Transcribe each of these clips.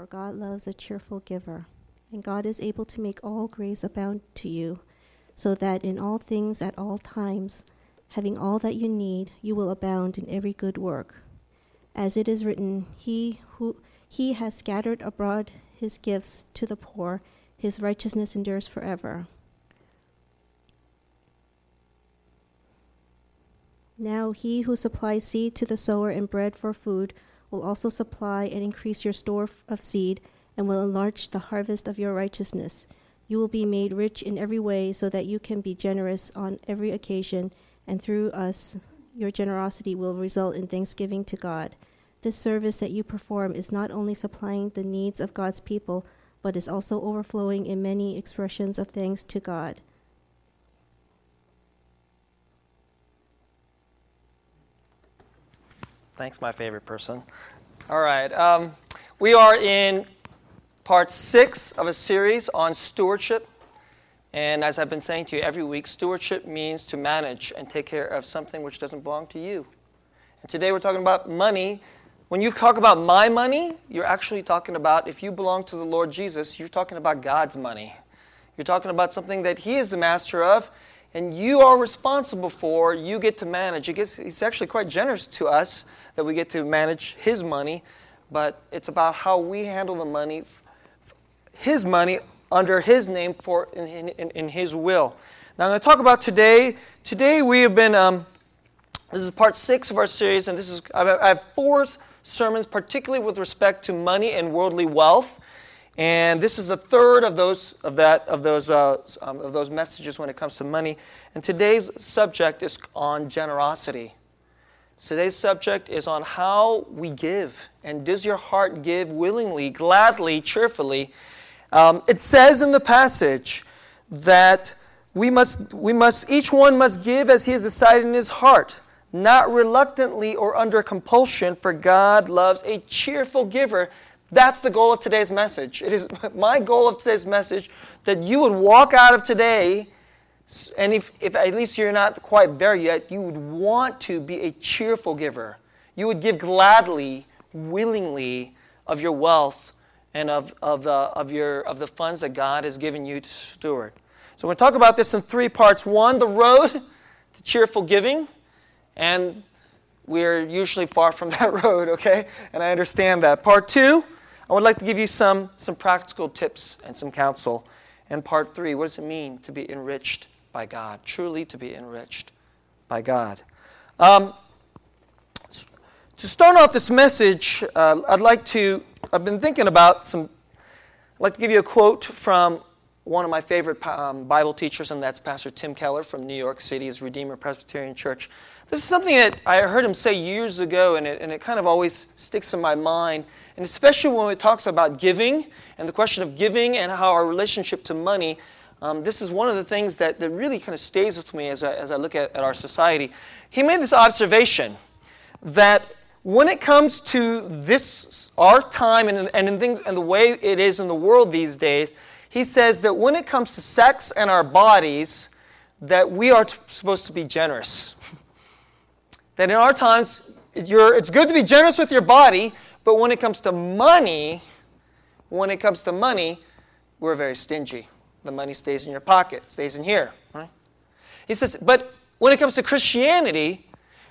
for God loves a cheerful giver. And God is able to make all grace abound to you, so that in all things at all times, having all that you need, you will abound in every good work. As it is written, He who he has scattered abroad his gifts to the poor, his righteousness endures forever. Now he who supplies seed to the sower and bread for food will also supply and increase your store of seed and will enlarge the harvest of your righteousness. You will be made rich in every way so that you can be generous on every occasion, and through us, your generosity will result in thanksgiving to God. This service that you perform is not only supplying the needs of God's people, but is also overflowing in many expressions of thanks to God. Thanks, my favorite person. All right. Um, we are in part six of a series on stewardship. And as I've been saying to you every week, stewardship means to manage and take care of something which doesn't belong to you. And today we're talking about money. When you talk about my money, you're actually talking about, if you belong to the Lord Jesus, you're talking about God's money. You're talking about something that He is the master of, and you are responsible for, you get to manage. He's actually quite generous to us that we get to manage His money, but it's about how we handle the money, His money under His name for in, in, in His will. Now I'm going to talk about today. Today we have been. Um, this is part six of our series, and this is I have four sermons, particularly with respect to money and worldly wealth. And this is the third of those of that of those uh, um, of those messages when it comes to money. And today's subject is on generosity. Today's subject is on how we give. And does your heart give willingly, gladly, cheerfully? Um, it says in the passage that we must, we must, each one must give as he has decided in his heart, not reluctantly or under compulsion, for God loves a cheerful giver. That's the goal of today's message. It is my goal of today's message that you would walk out of today and if, if at least you're not quite there yet, you would want to be a cheerful giver. You would give gladly, willingly of your wealth and of, of, the, of, your, of the funds that God has given you to steward. So we're going to talk about this in three parts. One, the road to cheerful giving. And we're usually far from that road, okay? And I understand that. Part two, I would like to give you some, some practical tips and some counsel. And part three, what does it mean to be enriched by God, truly to be enriched by God. Um, to start off this message, uh, I'd like to, I've been thinking about some, I'd like to give you a quote from one of my favorite um, Bible teachers, and that's Pastor Tim Keller from New York City's Redeemer Presbyterian Church. This is something that I heard him say years ago, and it, and it kind of always sticks in my mind. And especially when it talks about giving and the question of giving and how our relationship to money um, this is one of the things that, that really kind of stays with me as I, as I look at, at our society. He made this observation that when it comes to this, our time and, and, in things, and the way it is in the world these days, he says that when it comes to sex and our bodies, that we are t- supposed to be generous. that in our times, it's good to be generous with your body, but when it comes to money, when it comes to money, we're very stingy the money stays in your pocket, stays in here. Right? He says, but when it comes to Christianity,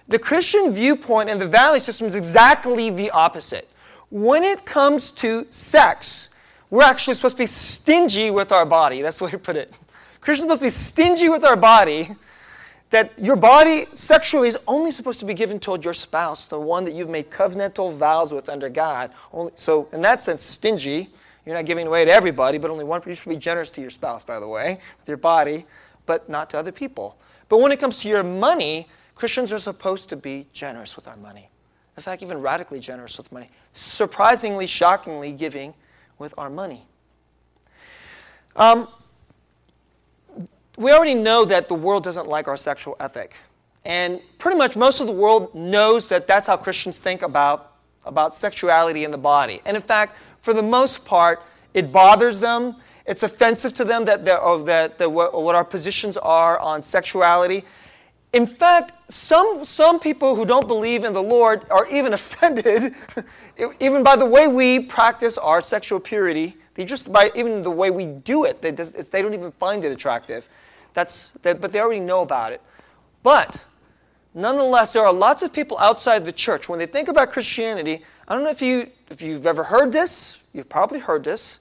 the Christian viewpoint and the value system is exactly the opposite. When it comes to sex, we're actually supposed to be stingy with our body. That's the way to put it. Christians are supposed to be stingy with our body, that your body sexually is only supposed to be given toward your spouse, the one that you've made covenantal vows with under God. Only, so, in that sense, stingy. You're not giving away to everybody, but only one. You should be generous to your spouse, by the way, with your body, but not to other people. But when it comes to your money, Christians are supposed to be generous with our money. In fact, even radically generous with money. Surprisingly, shockingly giving with our money. Um, we already know that the world doesn't like our sexual ethic. And pretty much most of the world knows that that's how Christians think about, about sexuality in the body. And in fact, for the most part, it bothers them. It's offensive to them that, that, that, that what our positions are on sexuality. In fact, some, some people who don't believe in the Lord are even offended, even by the way we practice our sexual purity. They just by even the way we do it, they, just, they don't even find it attractive. That's, but they already know about it. But nonetheless, there are lots of people outside the church. When they think about Christianity, I don't know if, you, if you've ever heard this, you've probably heard this.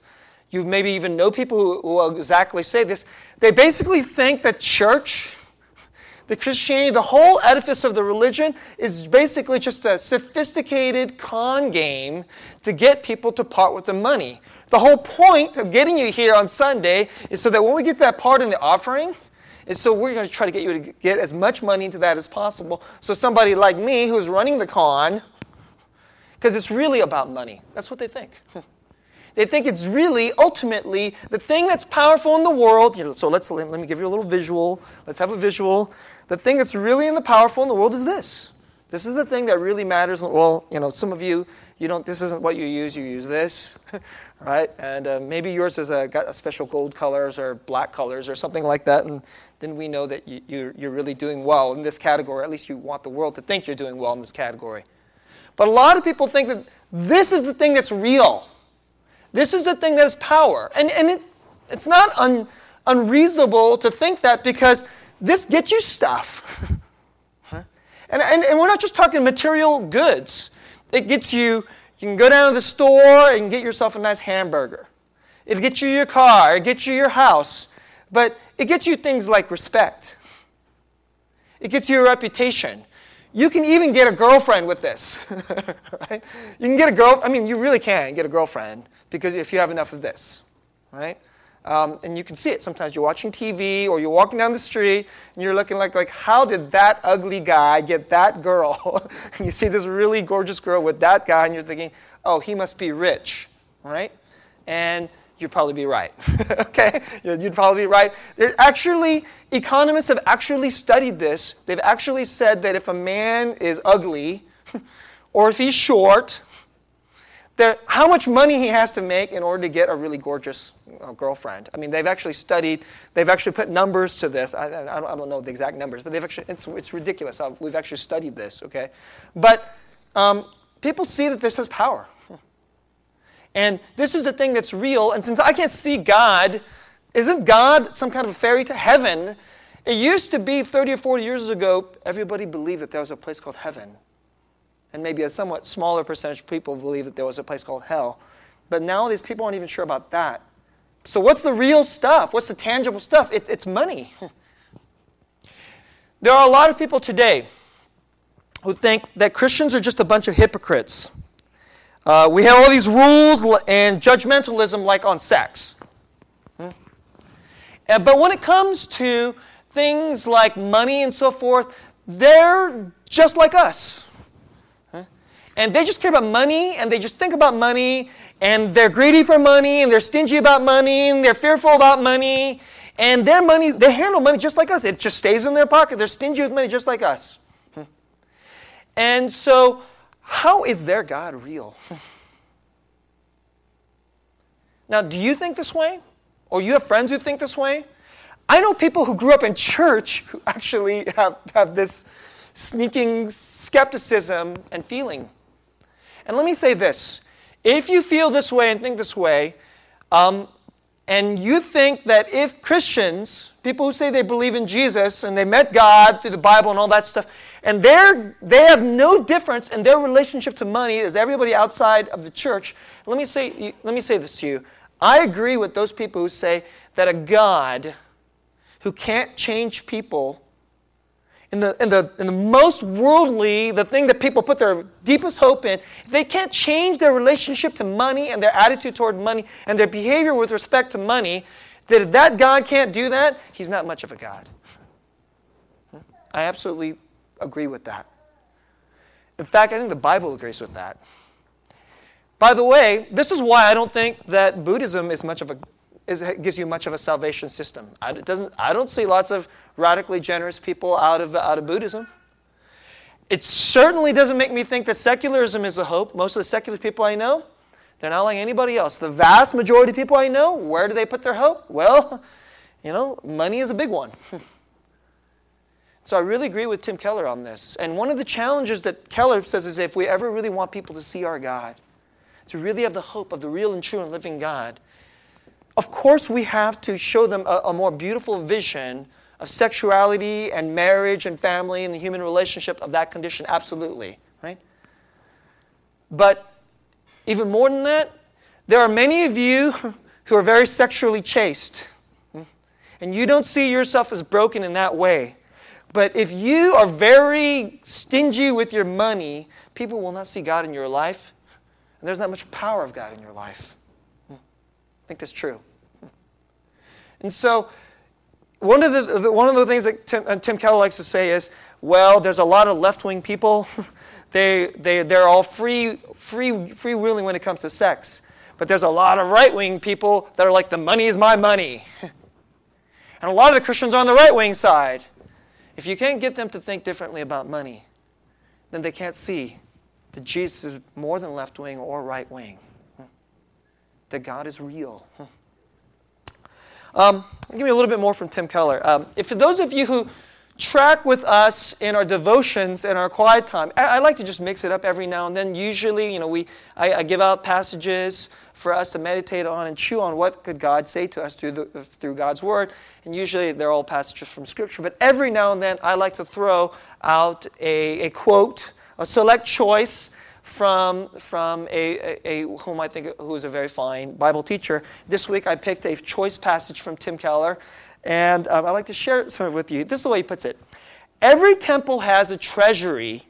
You maybe even know people who, who will exactly say this. They basically think that church the Christianity, the whole edifice of the religion is basically just a sophisticated con game to get people to part with the money. The whole point of getting you here on Sunday is so that when we get that part in the offering, is so we're going to try to get you to get as much money into that as possible. So somebody like me who's running the con, because it's really about money. That's what they think. They think it's really, ultimately, the thing that's powerful in the world. You know, so let's let me give you a little visual. Let's have a visual the thing that's really in the powerful in the world is this. This is the thing that really matters. Well, you know, some of you, you don't. This isn't what you use. You use this, right? And uh, maybe yours has a, got a special gold colors or black colors or something like that. And then we know that you, you're, you're really doing well in this category. At least you want the world to think you're doing well in this category. But a lot of people think that this is the thing that's real. This is the thing that is power. And, and it, it's not un, unreasonable to think that because this gets you stuff. and, and, and we're not just talking material goods. It gets you, you can go down to the store and get yourself a nice hamburger. It gets you your car, it gets you your house, but it gets you things like respect. It gets you a reputation. You can even get a girlfriend with this, right? You can get a girl. I mean, you really can get a girlfriend because if you have enough of this, right? Um, and you can see it. Sometimes you're watching TV or you're walking down the street and you're looking like, like how did that ugly guy get that girl? and you see this really gorgeous girl with that guy and you're thinking, oh, he must be rich, right? And you'd probably be right. okay? You'd probably be right. There actually, economists have actually studied this. They've actually said that if a man is ugly or if he's short, how much money he has to make in order to get a really gorgeous uh, girlfriend. I mean, they've actually studied, they've actually put numbers to this. I, I, don't, I don't, know the exact numbers, but they've actually, it's, it's ridiculous. Uh, we've actually studied this, okay? But um, people see that this has power. And this is the thing that's real. And since I can't see God, isn't God some kind of a fairy to heaven? It used to be 30 or 40 years ago, everybody believed that there was a place called heaven and maybe a somewhat smaller percentage of people believe that there was a place called hell. But now these people aren't even sure about that. So, what's the real stuff? What's the tangible stuff? It, it's money. there are a lot of people today who think that Christians are just a bunch of hypocrites. Uh, we have all these rules and judgmentalism, like on sex. Hmm? Uh, but when it comes to things like money and so forth, they're just like us and they just care about money and they just think about money and they're greedy for money and they're stingy about money and they're fearful about money. And their money they handle money just like us. It just stays in their pocket. They're stingy with money just like us. Hmm. And so how is their god real? Hmm. Now do you think this way? Or you have friends who think this way? I know people who grew up in church who actually have, have this sneaking skepticism and feeling and let me say this if you feel this way and think this way, um, and you think that if Christians, people who say they believe in Jesus and they met God through the Bible and all that stuff, and they're, they have no difference in their relationship to money as everybody outside of the church, let me say, let me say this to you. I agree with those people who say that a God who can't change people in the, in, the, in the most worldly, the thing that people put their deepest hope in, if they can't change their relationship to money and their attitude toward money and their behavior with respect to money, that if that God can't do that, he's not much of a God. I absolutely agree with that. In fact, I think the Bible agrees with that. By the way, this is why I don't think that Buddhism is much of a is, gives you much of a salvation system. I, doesn't, I don't see lots of radically generous people out of, out of Buddhism. It certainly doesn't make me think that secularism is a hope. Most of the secular people I know, they're not like anybody else. The vast majority of people I know, where do they put their hope? Well, you know, money is a big one. So I really agree with Tim Keller on this. And one of the challenges that Keller says is if we ever really want people to see our God, to really have the hope of the real and true and living God, of course we have to show them a, a more beautiful vision of sexuality and marriage and family and the human relationship of that condition, absolutely, right? But even more than that, there are many of you who are very sexually chaste, and you don't see yourself as broken in that way. But if you are very stingy with your money, people will not see God in your life, and there's not much power of God in your life. Hmm. I think that's true. Hmm. And so, one of the, the one of the things that Tim, uh, Tim Keller likes to say is, well, there's a lot of left-wing people. they, they, they're all free, free, freewheeling when it comes to sex. But there's a lot of right-wing people that are like, the money is my money. and a lot of the Christians are on the right-wing side. If you can't get them to think differently about money, then they can't see that Jesus is more than left wing or right wing, that God is real. Um, give me a little bit more from Tim Keller. Um, if for those of you who track with us in our devotions and our quiet time, I, I, like to just mix it up every now and then. Usually, you know, we I, I give out passages for us to meditate on and chew on what could God say to us through, the, through God's Word. And usually they're all passages from Scripture. But every now and then I like to throw out a, a quote, a select choice from, from a, a, a, whom I think who is a very fine Bible teacher. This week I picked a choice passage from Tim Keller. And um, I'd like to share some with you. This is the way he puts it. Every temple has a treasury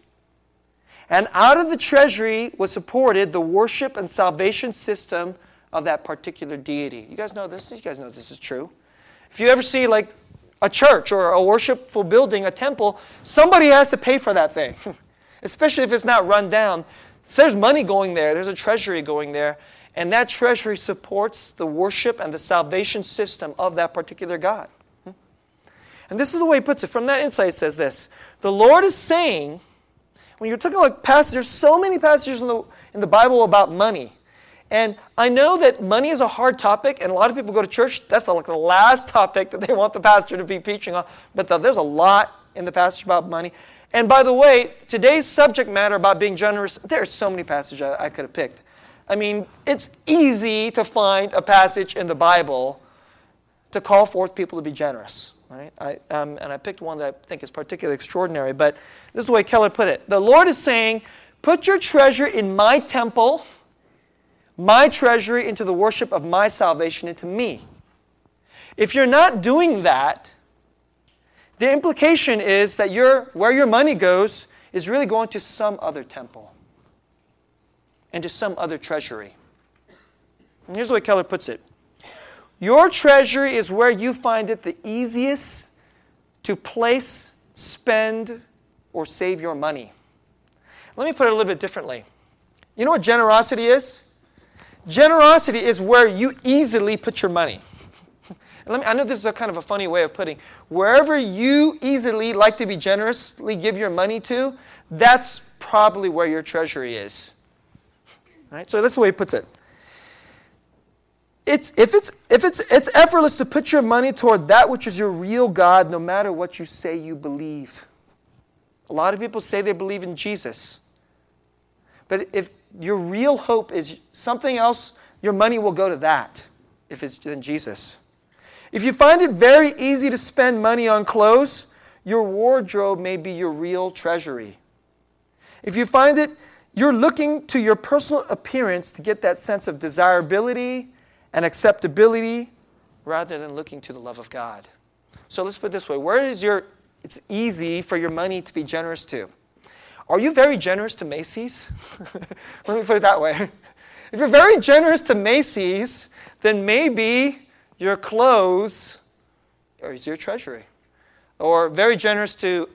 and out of the treasury was supported the worship and salvation system of that particular deity. You guys know this? You guys know this is true. If you ever see like a church or a worshipful building, a temple, somebody has to pay for that thing, especially if it's not run down. So there's money going there, there's a treasury going there, and that treasury supports the worship and the salvation system of that particular God. And this is the way he puts it. From that insight, it says this The Lord is saying, when you're talking about passages, there's so many passages in the, in the Bible about money. And I know that money is a hard topic, and a lot of people go to church. That's like the last topic that they want the pastor to be preaching on. But the, there's a lot in the passage about money. And by the way, today's subject matter about being generous, there are so many passages I, could have picked. I mean, it's easy to find a passage in the Bible to call forth people to be generous. Right? I, um, and I picked one that I think is particularly extraordinary, but this is the way Keller put it. The Lord is saying, Put your treasure in my temple, my treasury into the worship of my salvation into me. If you're not doing that, the implication is that your, where your money goes is really going to some other temple and to some other treasury. And here's the way Keller puts it your treasury is where you find it the easiest to place, spend, or save your money. Let me put it a little bit differently. You know what generosity is? Generosity is where you easily put your money. Me, I know this is a kind of a funny way of putting. Wherever you easily like to be generously give your money to, that's probably where your treasury is. Right? So that's the way he puts it it's, if, it's, if it's, it's effortless to put your money toward that which is your real God, no matter what you say you believe. A lot of people say they believe in Jesus. But if your real hope is something else, your money will go to that if it's in Jesus. If you find it very easy to spend money on clothes, your wardrobe may be your real treasury. If you find it you're looking to your personal appearance to get that sense of desirability and acceptability rather than looking to the love of God. So let's put it this way where is your, it's easy for your money to be generous to? Are you very generous to Macy's? Let me put it that way. If you're very generous to Macy's, then maybe your clothes or is your treasury. Or very generous to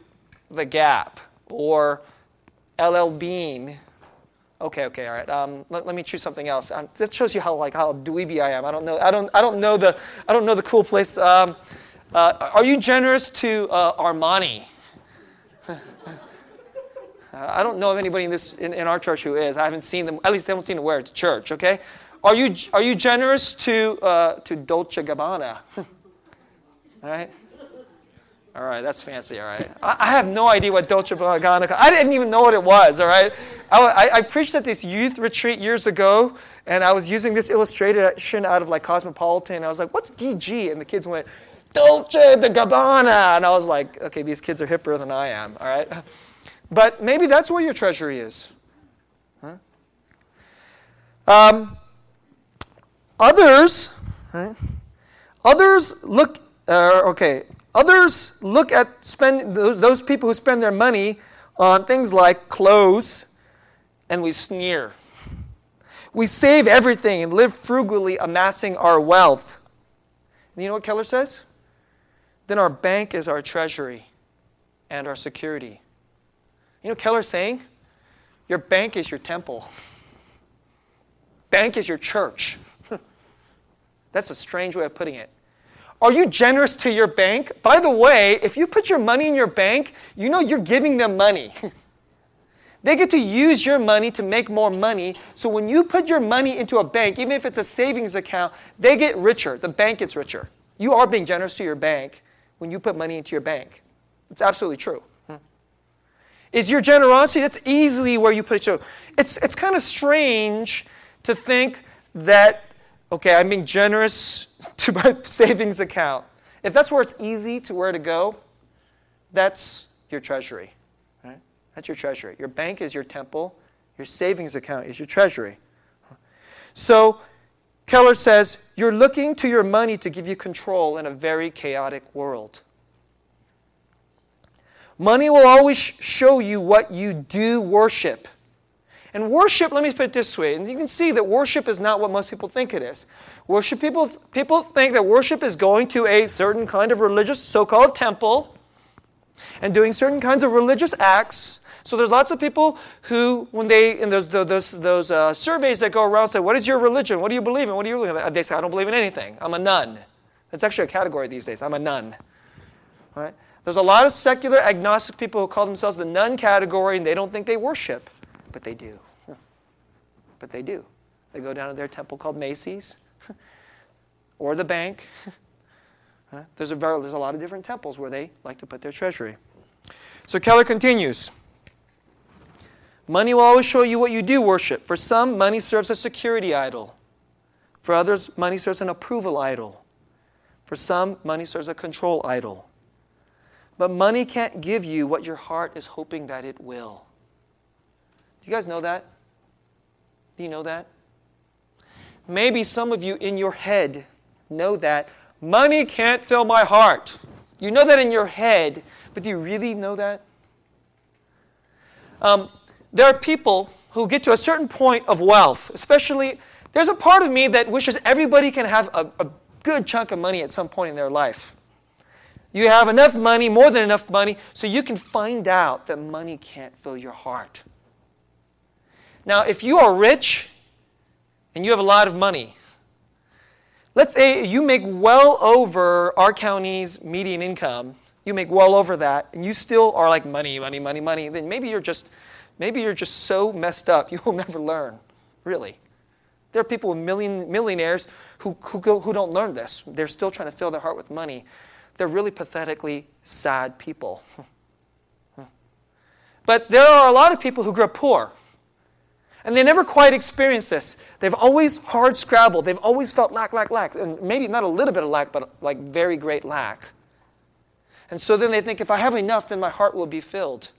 the Gap or LL Bean Okay, okay, all right. Um, let, let, me choose something else. Um, that shows you how like how dweeby I am. I don't know. I don't. I don't know the. I don't know the cool place. Um, uh, are you generous to uh, Armani? I don't know of anybody in this in, in, our church who is. I haven't seen them. At least they haven't seen them wear it to church. Okay. Are you are you generous to uh, to Dolce Gabbana? all right. All right, that's fancy. All right, I, I have no idea what Dolce Gabbana. I didn't even know what it was. All right, I, I, I preached at this youth retreat years ago, and I was using this illustration out of like Cosmopolitan. I was like, "What's DG?" And the kids went, "Dolce de Gabbana," and I was like, "Okay, these kids are hipper than I am." All right, but maybe that's where your treasury is. Um, others, right? others look. Uh, okay, others look at spend those, those people who spend their money on things like clothes, and we sneer. We save everything and live frugally, amassing our wealth. And you know what Keller says? Then our bank is our treasury and our security. You know Keller's saying? Your bank is your temple. Bank is your church. That's a strange way of putting it. Are you generous to your bank? By the way, if you put your money in your bank, you know you're giving them money. They get to use your money to make more money. So when you put your money into a bank, even if it's a savings account, they get richer. The bank gets richer. You are being generous to your bank when you put money into your bank. It's absolutely true. Hmm. Is your generosity, that's easily where you put it. It's, it's kind of strange to think that, okay, I'm being generous to my savings account. If that's where it's easy to where to go, that's your treasury. Right? That's your treasury. Your bank is your temple, your savings account is your treasury. So, Keller says, you're looking to your money to give you control in a very chaotic world. Money will always show you what you do worship. And worship, let me put it this way, and you can see that worship is not what most people think it is. Worship people people think that worship is going to a certain kind of religious so-called temple and doing certain kinds of religious acts so there's lots of people who, when they, in those, those, those uh, surveys that go around, say, What is your religion? What do you believe in? What do you believe in? They say, I don't believe in anything. I'm a none. That's actually a category these days. I'm a none. Right? There's a lot of secular agnostic people who call themselves the none category and they don't think they worship, but they do. But they do. They go down to their temple called Macy's or the bank. There's a, very, there's a lot of different temples where they like to put their treasury. So Keller continues. Money will always show you what you do worship. For some, money serves a security idol. For others, money serves an approval idol. For some, money serves a control idol. But money can't give you what your heart is hoping that it will. Do you guys know that? Do you know that? Maybe some of you in your head know that money can't fill my heart. You know that in your head, but do you really know that? Um, there are people who get to a certain point of wealth, especially, there's a part of me that wishes everybody can have a, a good chunk of money at some point in their life. You have enough money, more than enough money, so you can find out that money can't fill your heart. Now, if you are rich and you have a lot of money, let's say you make well over our county's median income, you make well over that, and you still are like money, money, money, money, then maybe you're just Maybe you're just so messed up you will never learn, really. There are people with million, millionaires who, who, go, who don't learn this. They're still trying to fill their heart with money. They're really pathetically sad people. But there are a lot of people who grew up poor. And they never quite experienced this. They've always hard scrabbled. They've always felt lack, lack, lack. And maybe not a little bit of lack, but like very great lack. And so then they think if I have enough, then my heart will be filled.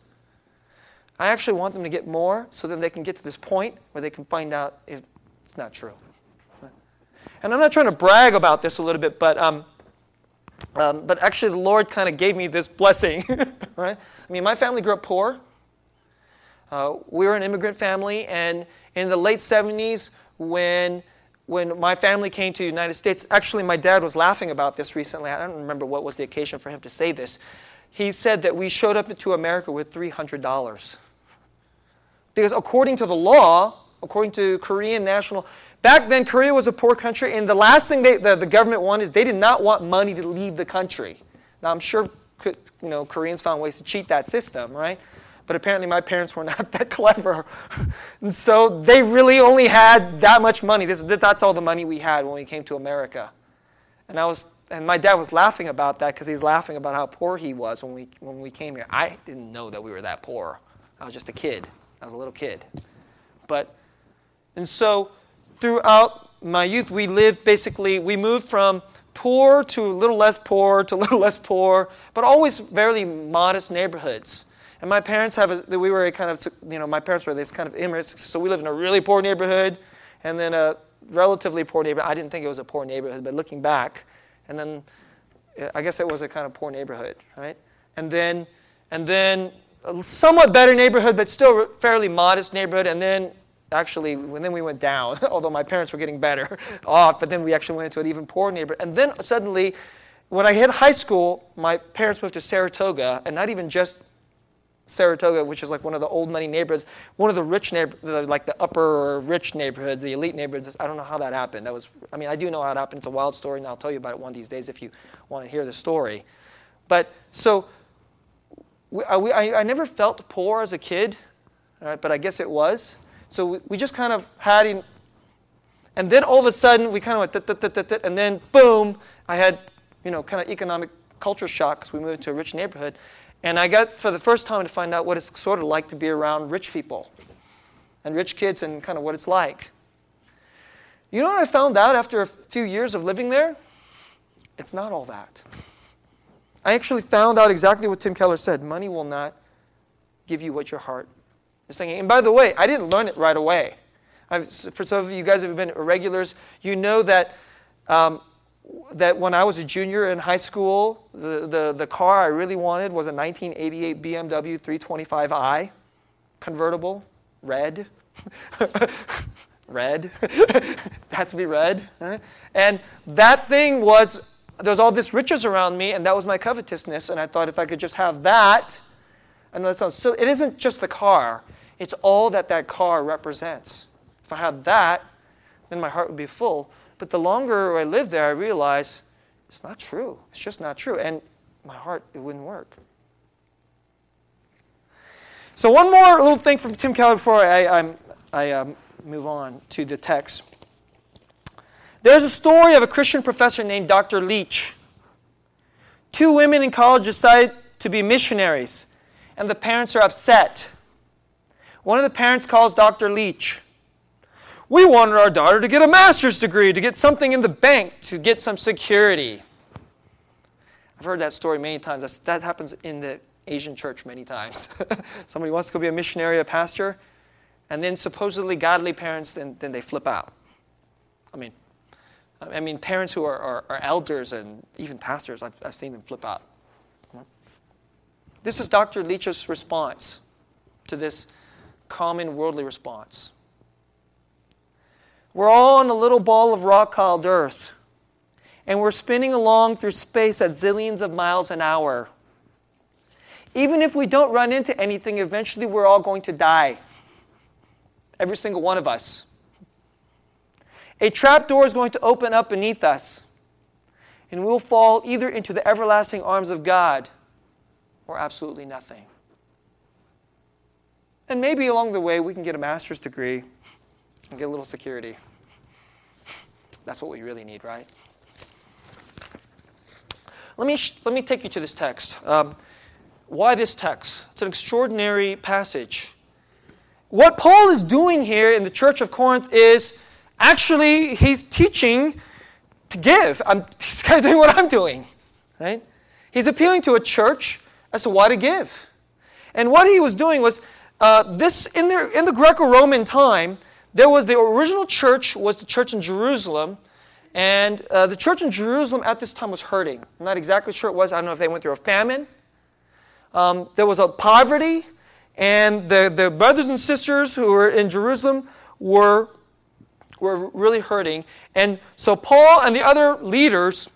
I actually want them to get more so that they can get to this point where they can find out if it's not true. And I'm not trying to brag about this a little bit, but, um, um, but actually the Lord kind of gave me this blessing, right? I mean, my family grew up poor. Uh, we were an immigrant family, and in the late 70s, when when my family came to the United States, actually, my dad was laughing about this recently. I don't remember what was the occasion for him to say this. He said that we showed up to America with $300. Because according to the law, according to Korean national, back then Korea was a poor country, and the last thing they, the, the government wanted is they did not want money to leave the country. Now I'm sure you know Koreans found ways to cheat that system, right? But apparently my parents were not that clever, and so they really only had that much money. This, that's all the money we had when we came to America. And I was and my dad was laughing about that because he's laughing about how poor he was when we, when we came here. I didn't know that we were that poor. I was just a kid. I was a little kid. But, and so throughout my youth, we lived basically, we moved from poor to a little less poor to a little less poor, but always very modest neighborhoods. And my parents have, a, we were a kind of, you know, my parents were this kind of immigrants, so we lived in a really poor neighborhood and then a relatively poor neighborhood. I didn't think it was a poor neighborhood, but looking back, and then I guess it was a kind of poor neighborhood, right? And then, and then a somewhat better neighborhood, but still fairly modest neighborhood, and then actually, and then we went down, although my parents were getting better off, but then we actually went into an even poorer neighborhood. And then suddenly, when I hit high school, my parents moved to Saratoga, and not even just Saratoga, which is like one of the old money neighborhoods, one of the rich neighborhoods, like the upper rich neighborhoods, the elite neighborhoods. I don't know how that happened. That was, I mean, I do know how it happened. It's a wild story, and I'll tell you about it one of these days if you want to hear the story. But so, we, I, I never felt poor as a kid, but I guess it was. So we, we just kind of had him. And then all of a sudden, we kind of went, and then boom, I had, you know, kind of economic culture shock because we moved to a rich neighborhood. And I got, for the first time, to find out what it's sort of like to be around rich people and rich kids and kind of what it's like. You know what I found out after a few years of living there? It's not all that. I actually found out exactly what Tim Keller said money will not give you what your heart is thinking. And by the way, I didn't learn it right away. I've, for some of you guys who have been regulars, you know that, um, that when I was a junior in high school, the, the, the car I really wanted was a 1988 BMW 325i, convertible, red. red. had to be red. And that thing was, there was all this riches around me, and that was my covetousness. And I thought if I could just have that, and that sounds silly, it isn't just the car, it's all that that car represents. If I had that, then my heart would be full. But the longer I lived there, I realized it's not true. It's just not true. And my heart, it wouldn't work. So, one more little thing from Tim Keller before I, I, I um, move on to the text. There's a story of a Christian professor named Dr. Leach. Two women in college decide to be missionaries, and the parents are upset. One of the parents calls Dr. Leach. We wanted our daughter to get a master's degree, to get something in the bank, to get some security. I've heard that story many times. That's, that happens in the Asian church many times. Somebody wants to go be a missionary, a pastor, and then supposedly godly parents, then, then they flip out. I mean, I mean, parents who are, are, are elders and even pastors, I've, I've seen them flip out. This is Dr. Leach's response to this common worldly response. We're all on a little ball of rock called Earth, and we're spinning along through space at zillions of miles an hour. Even if we don't run into anything, eventually we're all going to die. Every single one of us. A trap door is going to open up beneath us, and we'll fall either into the everlasting arms of God or absolutely nothing. And maybe along the way, we can get a master's degree and get a little security. That's what we really need, right? Let me, let me take you to this text. Um, why this text? It's an extraordinary passage. What Paul is doing here in the church of Corinth is actually he's teaching to give. I'm, he's kind of doing what I'm doing, right? He's appealing to a church as to why to give. And what he was doing was uh, this in the, in the Greco-Roman time, there was the original church was the church in Jerusalem, and uh, the church in Jerusalem at this time was hurting. I'm not exactly sure it was. I don't know if they went through a famine. Um, there was a poverty, and the, the brothers and sisters who were in Jerusalem were, were really hurting. And so Paul and the other leaders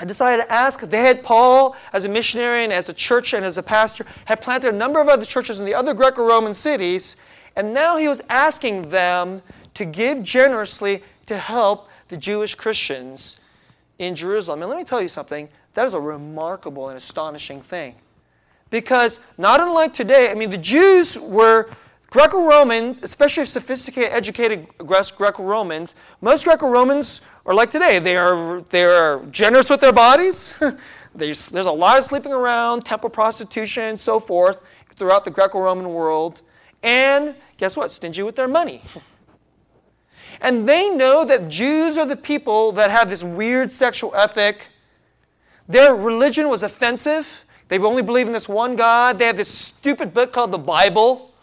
I decided to ask. They had Paul as a missionary and as a church and as a pastor, had planted a number of other churches in the other Greco Roman cities, and now he was asking them to give generously to help the Jewish Christians in Jerusalem. And let me tell you something that is a remarkable and astonishing thing. Because not unlike today, I mean, the Jews were Greco Romans, especially sophisticated, educated Greco Romans, most Greco Romans are like today. They are, they are generous with their bodies. there's, there's a lot of sleeping around, temple prostitution, and so forth throughout the Greco Roman world. And guess what? Stingy with their money. And they know that Jews are the people that have this weird sexual ethic. Their religion was offensive. They only believe in this one God. They have this stupid book called the Bible.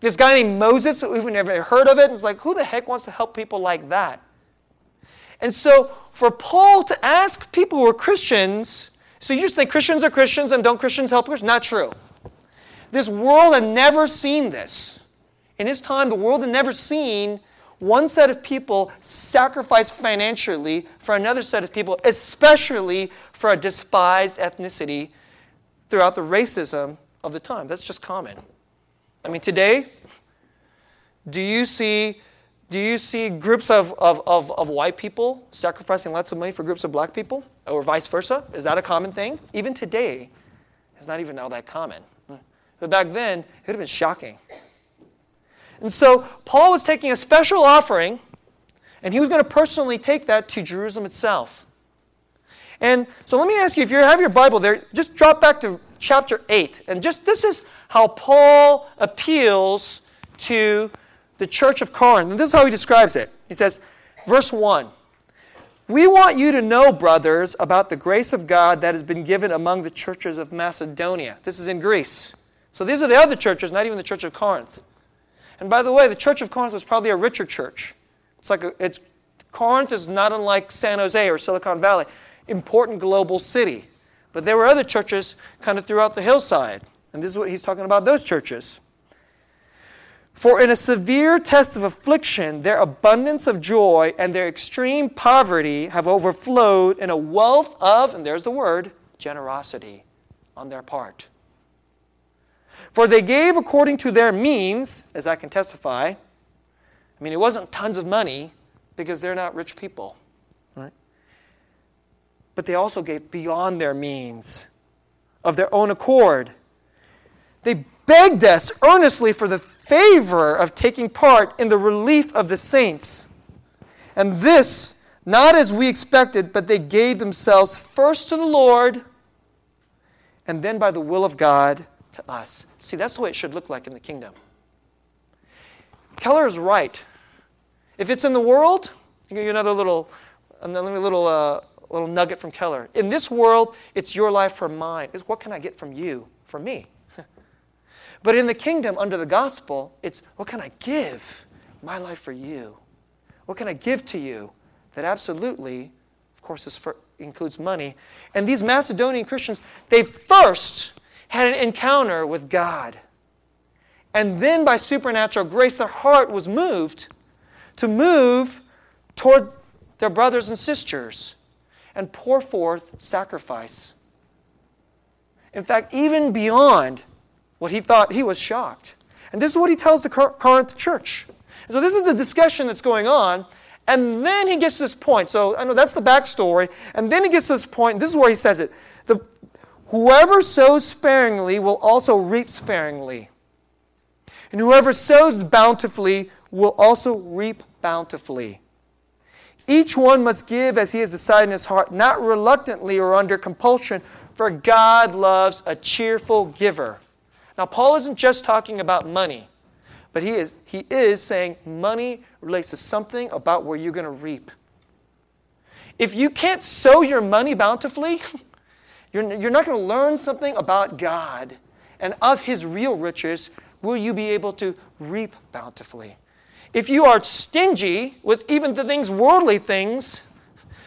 This guy named Moses, we've never heard of it. It's like, who the heck wants to help people like that? And so, for Paul to ask people who are Christians, so you just think Christians are Christians and don't Christians help Christians? Not true. This world had never seen this. In his time, the world had never seen one set of people sacrifice financially for another set of people, especially for a despised ethnicity throughout the racism of the time. That's just common. I mean, today, do you see do you see groups of, of, of, of, white people sacrificing lots of money for groups of black people? Or vice versa? Is that a common thing? Even today, it's not even all that common. But back then, it would have been shocking. And so Paul was taking a special offering, and he was going to personally take that to Jerusalem itself. And so let me ask you if you have your Bible there, just drop back to chapter 8. And just this is how Paul appeals to the church of Corinth. And this is how he describes it. He says, verse 1 We want you to know, brothers, about the grace of God that has been given among the churches of Macedonia. This is in Greece. So these are the other churches, not even the church of Corinth. And by the way, the church of Corinth was probably a richer church. It's like a, it's Corinth is not unlike San Jose or Silicon Valley, important global city. But there were other churches kind of throughout the hillside. And this is what he's talking about those churches. For in a severe test of affliction, their abundance of joy and their extreme poverty have overflowed in a wealth of, and there's the word, generosity on their part. For they gave according to their means, as I can testify. I mean, it wasn't tons of money because they're not rich people. Right? But they also gave beyond their means of their own accord. They begged us earnestly for the favor of taking part in the relief of the saints. And this, not as we expected, but they gave themselves first to the Lord and then by the will of God to us. See, that's the way it should look like in the kingdom. Keller is right. If it's in the world, I'll give you another little, another little, uh, little nugget from Keller. In this world, it's your life for mine. It's what can I get from you for me? But in the kingdom, under the gospel, it's what can I give my life for you? What can I give to you that absolutely, of course, this includes money? And these Macedonian Christians, they first had an encounter with God. And then, by supernatural grace, their heart was moved to move toward their brothers and sisters and pour forth sacrifice. In fact, even beyond what he thought, he was shocked. And this is what he tells the Corinth church. And so this is the discussion that's going on. And then he gets to this point. So I know that's the backstory. And then he gets to this point. This is where he says it. Whoever sows sparingly will also reap sparingly. And whoever sows bountifully will also reap bountifully. Each one must give as he has decided in his heart, not reluctantly or under compulsion, for God loves a cheerful giver. Now, Paul isn't just talking about money, but he is, he is saying money relates to something about where you're going to reap. If you can't sow your money bountifully, you're, you're not going to learn something about God and of his real riches will you be able to reap bountifully. If you are stingy with even the things, worldly things,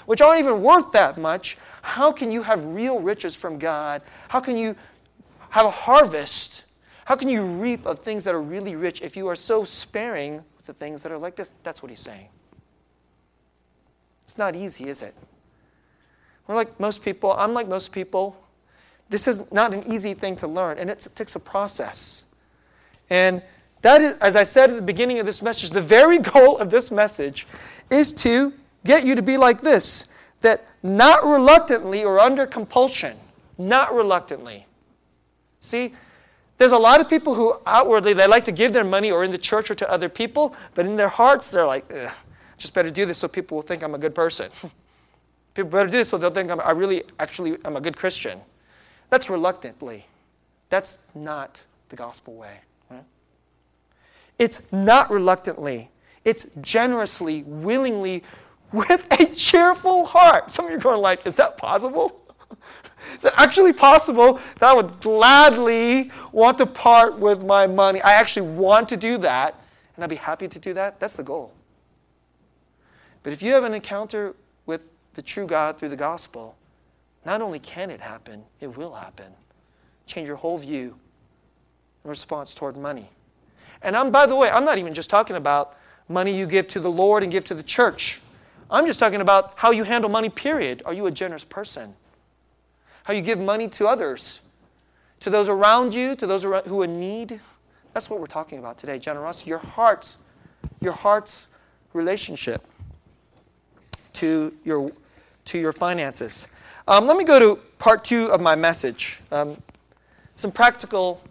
which aren't even worth that much, how can you have real riches from God? How can you have a harvest? How can you reap of things that are really rich if you are so sparing with the things that are like this? That's what he's saying. It's not easy, is it? We're like most people. I'm like most people. This is not an easy thing to learn, and it takes a process. And that is, as I said at the beginning of this message, the very goal of this message is to get you to be like this that not reluctantly or under compulsion, not reluctantly, See, there's a lot of people who outwardly they like to give their money or in the church or to other people, but in their hearts they're like, just better do this so people will think I'm a good person. people better do this so they'll think I'm, I really actually I'm a good Christian. That's reluctantly. That's not the gospel way. Right? It's not reluctantly. It's generously, willingly, with a cheerful heart. Some of you are going like, is that possible? Is it actually possible that I would gladly want to part with my money? I actually want to do that, and I'd be happy to do that. That's the goal. But if you have an encounter the true God through the gospel, not only can it happen, it will happen. Change your whole view in response toward money. And I'm, by the way, I'm not even just talking about money you give to the Lord and give to the church. I'm just talking about how you handle money, period. Are you a generous person? How you give money to others, to those around you, to those who are in need? That's what we're talking about today generosity. Your heart's, your heart's relationship to your, to your finances. Um, let me go to part two of my message. Um, some practical,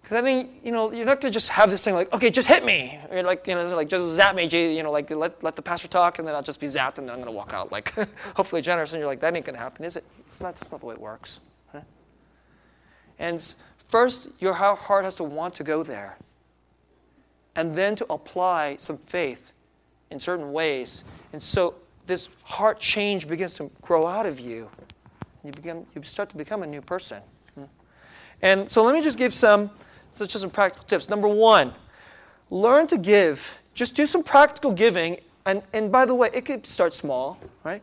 because I think, you know, you're not to just have this thing like, okay, just hit me. Or like, you know, like just zap me, you know, like let, let the pastor talk and then I'll just be zapped and then I'm to walk out like hopefully generous. And you're like, that ain't to happen, is it? It's not, that's not the way it works. Huh? And first, your heart has to want to go there. And then to apply some faith in certain ways. And so this heart change begins to grow out of you. You, begin, you start to become a new person. Hmm. And so let me just give some, such as some practical tips. Number one, learn to give. Just do some practical giving. And, and by the way, it could start small, right?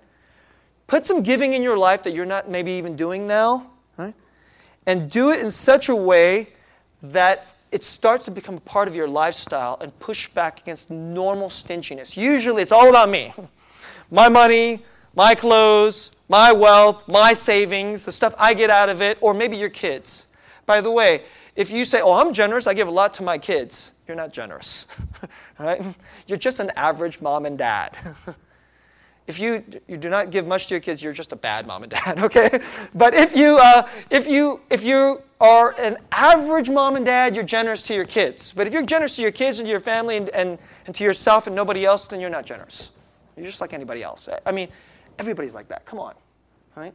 Put some giving in your life that you're not maybe even doing now, right? And do it in such a way that it starts to become a part of your lifestyle and push back against normal stinginess. Usually it's all about me my money, my clothes, my wealth, my savings, the stuff I get out of it, or maybe your kids. By the way, if you say, Oh, I'm generous, I give a lot to my kids, you're not generous. right? You're just an average mom and dad. if you, you do not give much to your kids, you're just a bad mom and dad, okay? But if you, uh, if, you, if you are an average mom and dad, you're generous to your kids. But if you're generous to your kids and to your family and, and, and to yourself and nobody else, then you're not generous. You're just like anybody else. I mean, everybody's like that. Come on. Right?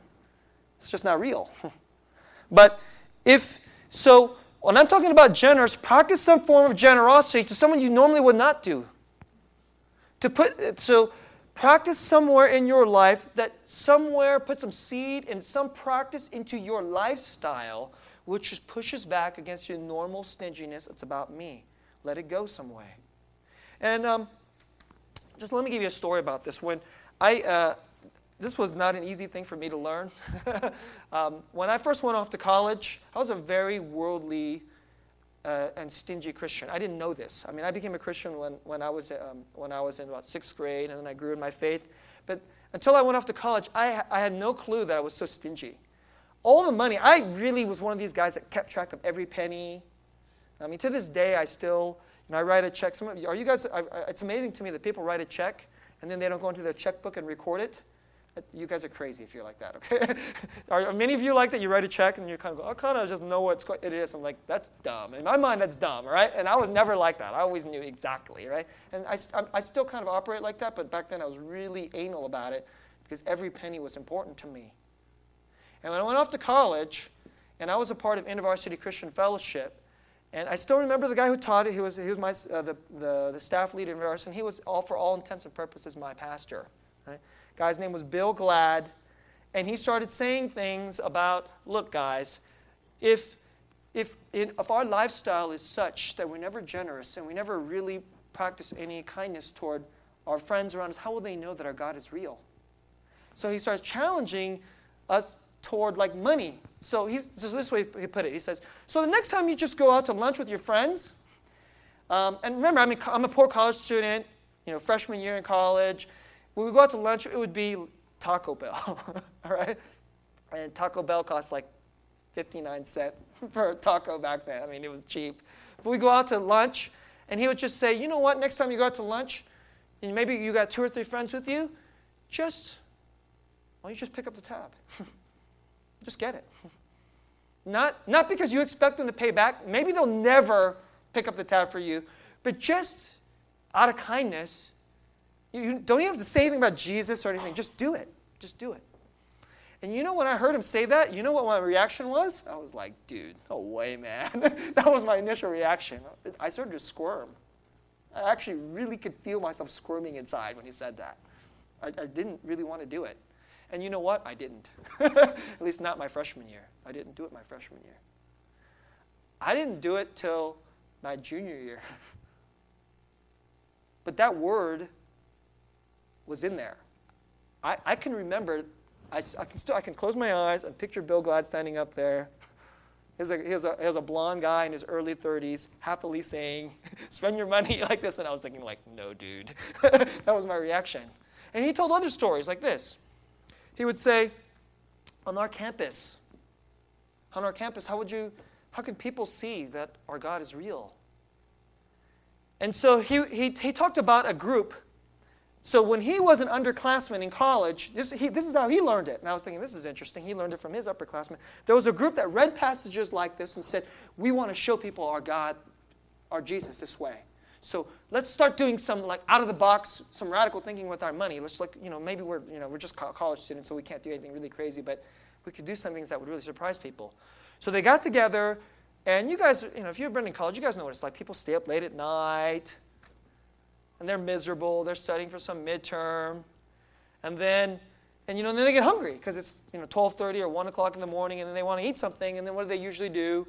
It's just not real. but if so, when I'm talking about generous, practice some form of generosity to someone you normally would not do. To put so practice somewhere in your life that somewhere put some seed and some practice into your lifestyle which just pushes back against your normal stinginess. It's about me. Let it go some way. And um, just let me give you a story about this. When I, uh, this was not an easy thing for me to learn. um, when I first went off to college, I was a very worldly uh, and stingy Christian. I didn't know this. I mean, I became a Christian when, when, I was, um, when I was in about sixth grade, and then I grew in my faith. But until I went off to college, I, I had no clue that I was so stingy. All the money, I really was one of these guys that kept track of every penny. I mean, to this day, I still and I write a check. Some of are you guys, I, I, it's amazing to me that people write a check and then they don't go into their checkbook and record it. Uh, you guys are crazy if you're like that, okay? are, are, many of you like that? You write a check and you kind of go, I kind of just know what it is. I'm like, that's dumb. In my mind, that's dumb, right? And I was never like that. I always knew exactly, right? And I, I still kind of operate like that, but back then I was really anal about it because every penny was important to me. And when I went off to college, and I was a part of InterVarsity Christian Fellowship, and I still remember the guy who taught it. He was, he was my, uh, the, the, the, staff leader in Verus, and he was, all for all intents and purposes, my pastor. Right? Guy's name was Bill Glad. And he started saying things about look, guys, if, if, if our lifestyle is such that we're never generous and we never really practice any kindness toward our friends around us, how will they know that our God is real? So he starts challenging us toward like money. So he's so this way he put it. He says, so the next time you just go out to lunch with your friends, um, and remember, I mean, I'm a poor college student, you know, freshman year in college. When we go out to lunch, it would be Taco Bell, all right? And Taco Bell costs like 59 cents for a taco back then. I mean, it was cheap. But we go out to lunch, and he would just say, you know what, next time you go out to lunch, and maybe you got two or three friends with you, just, why don't you just pick up the tab? Just get it. Not, not because you expect them to pay back. Maybe they'll never pick up the tab for you, but just out of kindness, You don't even have to say anything about Jesus or anything. Just do it. Just do it. And you know when I heard him say that, you know what my reaction was? I was like, dude, no way, man. that was my initial reaction. I started to squirm. I actually really could feel myself squirming inside when he said that. I, I didn't really want to do it. And you know what? I didn't. At least not my freshman year. I didn't do it my freshman year. I didn't do it till my junior year. but that word was in there. I, I can remember, I, I, can still, I can close my eyes and picture Bill Glad standing up there. Here's a, here's, a, here's a blonde guy in his early 30s happily saying, spend your money like this. And I was thinking, like, no, dude. that was my reaction. And he told other stories like this. He would say, on our campus, on our campus, how would you, how can people see that our God is real? And so he, he, he talked about a group. So when he was an underclassman in college, this, he, this is how he learned it. And I was thinking, this is interesting. He learned it from his upperclassmen. There was a group that read passages like this and said, we want to show people our God, our Jesus this way. So let's start doing some like out of the box, some radical thinking with our money. Let's like, you know, maybe we're, you know, we're just college students, so we can't do anything really crazy, but we could do some things that would really surprise people. So they got together, and you guys, you know, if you've been in college, you guys know what it's like. People stay up late at night, and they're miserable. They're studying for some midterm, and then, and you know, then they get hungry because it's you know 12:30 or 1 o'clock in the morning, and then they want to eat something, and then what do they usually do?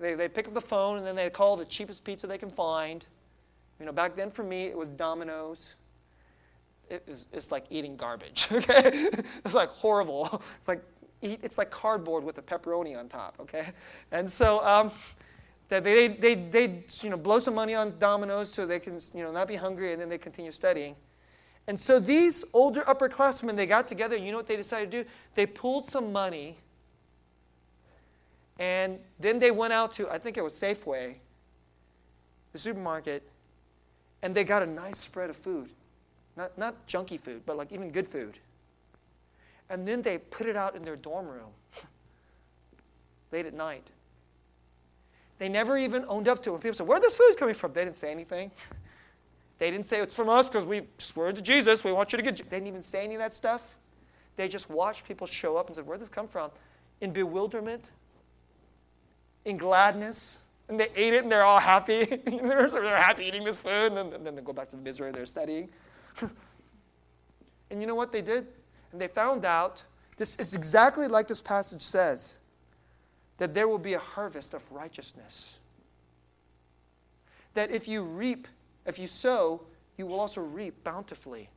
They, they pick up the phone and then they call the cheapest pizza they can find you know, back then for me, it was Domino's. It was, it's like eating garbage, okay? it's like horrible. It's like, eat, it's like cardboard with a pepperoni on top, okay? And so um, they, they, they, they, you know, blow some money on Domino's so they can, you know, not be hungry, and then they continue studying. And so these older upperclassmen, they got together, you know what they decided to do? They pulled some money, and then they went out to, I think it was Safeway, the supermarket, and they got a nice spread of food. Not, not junky food, but like even good food. And then they put it out in their dorm room late at night. They never even owned up to it. When people said, Where this food coming from? They didn't say anything. They didn't say it's from us because we swear to Jesus. We want you to get. They didn't even say any of that stuff. They just watched people show up and said, Where this come from? In bewilderment, in gladness, and they ate it and they're all happy. they're, happy eating this food, and then, and then they go back to the misery they're studying. and you know what they did? And they found out this is exactly like this passage says that there will be a harvest of righteousness. That if you reap, if you sow, you will also reap bountifully.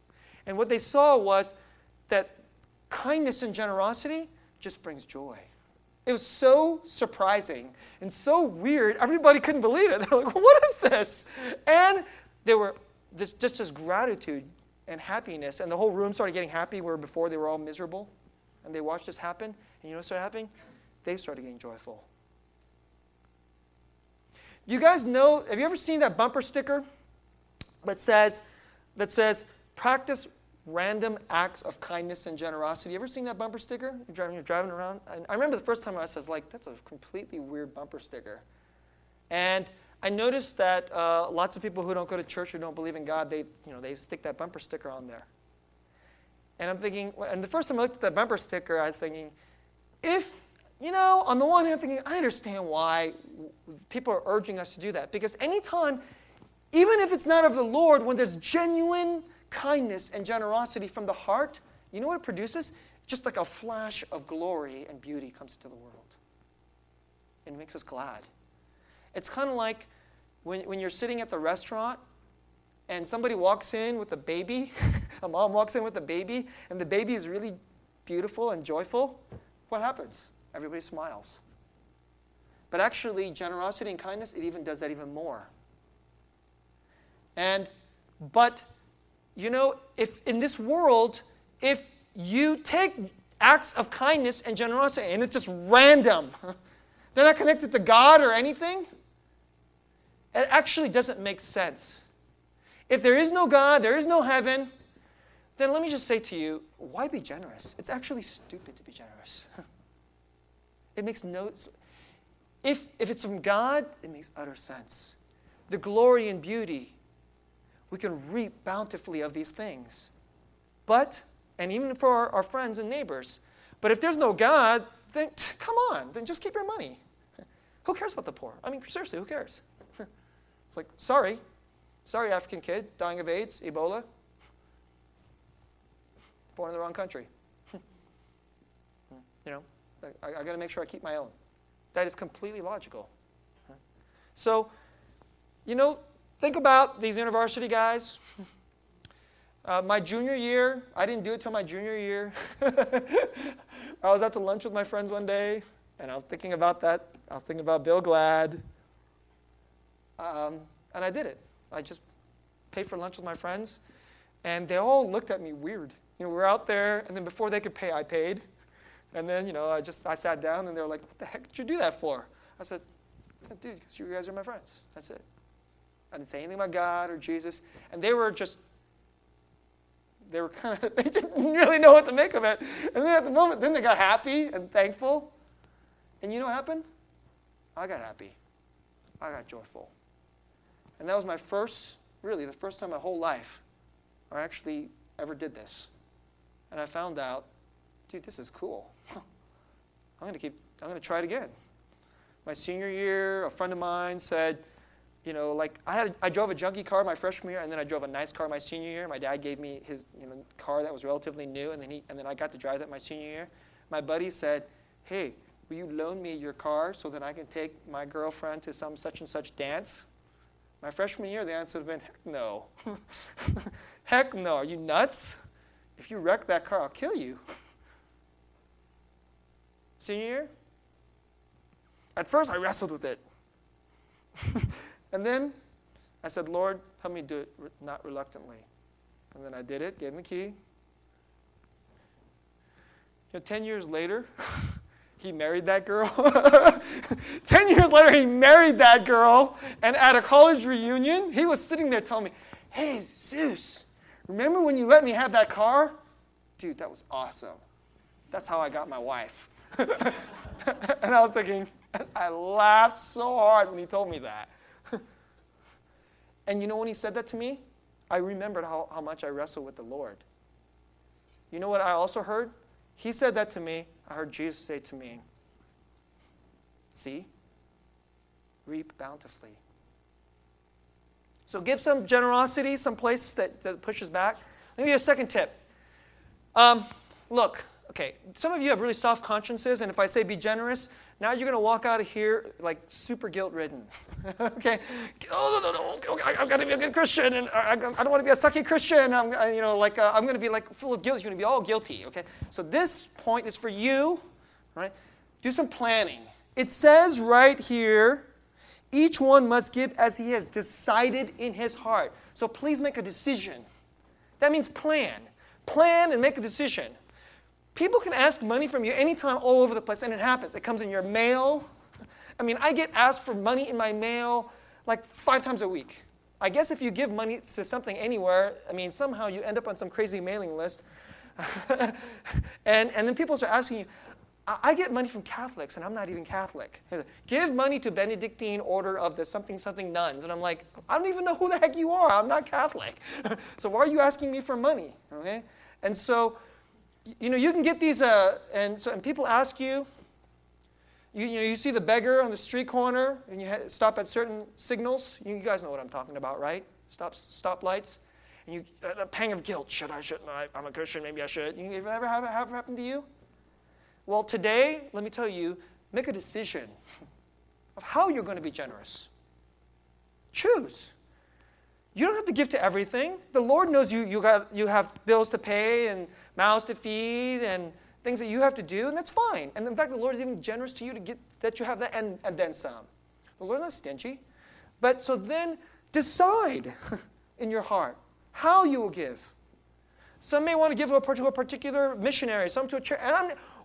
And what they saw was that kindness and generosity just brings joy. It was so surprising and so weird. Everybody couldn't believe it. They're like, what is this? And there were this, just this gratitude and happiness. And the whole room started getting happy where before they were all miserable. And they watched this happen. And you know what started happening? They started getting joyful. Do you guys know, have you ever seen that bumper sticker that says, that says, practice random acts of kindness and generosity. You ever seen that bumper sticker? You're driving, you're driving around. And I remember the first time I was like, that's a completely weird bumper sticker. And I noticed that uh, lots of people who don't go to church or don't believe in God, they, you know, they stick that bumper sticker on there. And I'm thinking, and the first time I looked at that bumper sticker, I was thinking, if, you know, on the one hand, I'm thinking, I understand why people are urging us to do that. Because anytime, even if it's not of the Lord, when there's genuine, kindness and generosity from the heart, you know what it produces? Just like a flash of glory and beauty comes into the world. It makes us glad. It's kind of like when, when you're sitting at the restaurant and somebody walks in with a baby, a mom walks in with a baby, and the baby is really beautiful and joyful. What happens? Everybody smiles. But actually, generosity and kindness, it even does that even more. And, but you know, if in this world, if you take acts of kindness and generosity and it's just random, they're not connected to God or anything, it actually doesn't make sense. If there is no God, there is no heaven, then let me just say to you, why be generous? It's actually stupid to be generous. it makes no if if it's from God, it makes utter sense. The glory and beauty we can reap bountifully of these things. But, and even for our, our friends and neighbors, but if there's no God, then come on, then just keep your money. Who cares about the poor? I mean, seriously, who cares? It's like, sorry, sorry, African kid dying of AIDS, Ebola, born in the wrong country. you know, I, I got to make sure I keep my own. That is completely logical. So, you know, think about these university guys. Uh, my junior year, I didn't do it till my junior year. I was out to lunch with my friends one day, and I was thinking about that. I was thinking about Bill Glad. Um, and I did it. I just paid for lunch with my friends, and they all looked at me weird. You know, we are out there, and then before they could pay, I paid. And then, you know, I just I sat down, and they were like, "What the heck did you do that for?" I said, "Dude, because you guys are my friends. That's it." I didn't say anything about God or Jesus, and they were just they were kind of they didn't really know what to make of it. And then at the moment, then they got happy and thankful. And you know what happened? I got happy. I got joyful. And that was my first, really, the first time in my whole life I actually ever did this. And I found out, dude, this is cool. I'm going to keep, I'm going to try it again. My senior year, a friend of mine said, you know, like I had, I drove a junky car my freshman year, and then I drove a nice car my senior year. My dad gave me his, you know, car that was relatively new, and then he, and then I got to drive that my senior year. My buddy said, "Hey, will you loan me your car so that I can take my girlfriend to some such and such dance?" My freshman year, the answer would have been, "Heck no, heck no. Are you nuts? If you wreck that car, I'll kill you." Senior year, at first I wrestled with it. And then I said, Lord, help me do it not reluctantly. And then I did it, gave him the key. You know, 10 years later, he married that girl. 10 years later, he married that girl. And at a college reunion, he was sitting there telling me, Hey, Zeus, remember when you let me have that car? Dude, that was awesome. That's how I got my wife. and I was thinking, I laughed so hard when he told me that. And you know when he said that to me? I remembered how, how much I wrestled with the Lord. You know what I also heard? He said that to me. I heard Jesus say to me, See, reap bountifully. So give some generosity, some place that, that pushes back. Let me give you a second tip. Um, look, okay, some of you have really soft consciences, and if I say be generous, now you're going to walk out of here like super guilt ridden. okay? Oh, no, no, no. Okay, I've got to be a good Christian, and I, I don't want to be a sucky Christian. I'm, I, you know, like, uh, I'm going to be like full of guilt. You're going to be all guilty, okay? So this point is for you, right? Do some planning. It says right here, each one must give as he has decided in his heart. So please make a decision. That means plan. Plan and make a decision. People can ask money from you anytime, all over the place, and it happens. It comes in your mail. I mean, I get asked for money in my mail like five times a week. I guess if you give money to something anywhere, I mean, somehow you end up on some crazy mailing list. and, and then people start asking you, I, I get money from Catholics, and I'm not even Catholic. Give money to Benedictine order of the something something nuns. And I'm like, I don't even know who the heck you are. I'm not Catholic. so why are you asking me for money? Okay? And so you know, you can get these, uh, and, so, and people ask you, you, you, know, you see the beggar on the street corner, and you stop at certain signals. You, guys know what I'm talking about, right? Stop, stop lights. And you, uh, a pang of guilt. Should I, shouldn't I? I'm a Christian, maybe I should. You, ever have it happen to you? Well, today, let me tell you, make a decision of how you're going to be generous. Choose. You don't have to give to everything. The Lord knows you, you, got, you have bills to pay and mouths to feed and things that you have to do, and that's fine. And in fact, the Lord is even generous to you to get that you have that and, and then some. The Lord's not stingy. But so then decide in your heart how you will give. Some may want to give to a particular, missionary, some to a church,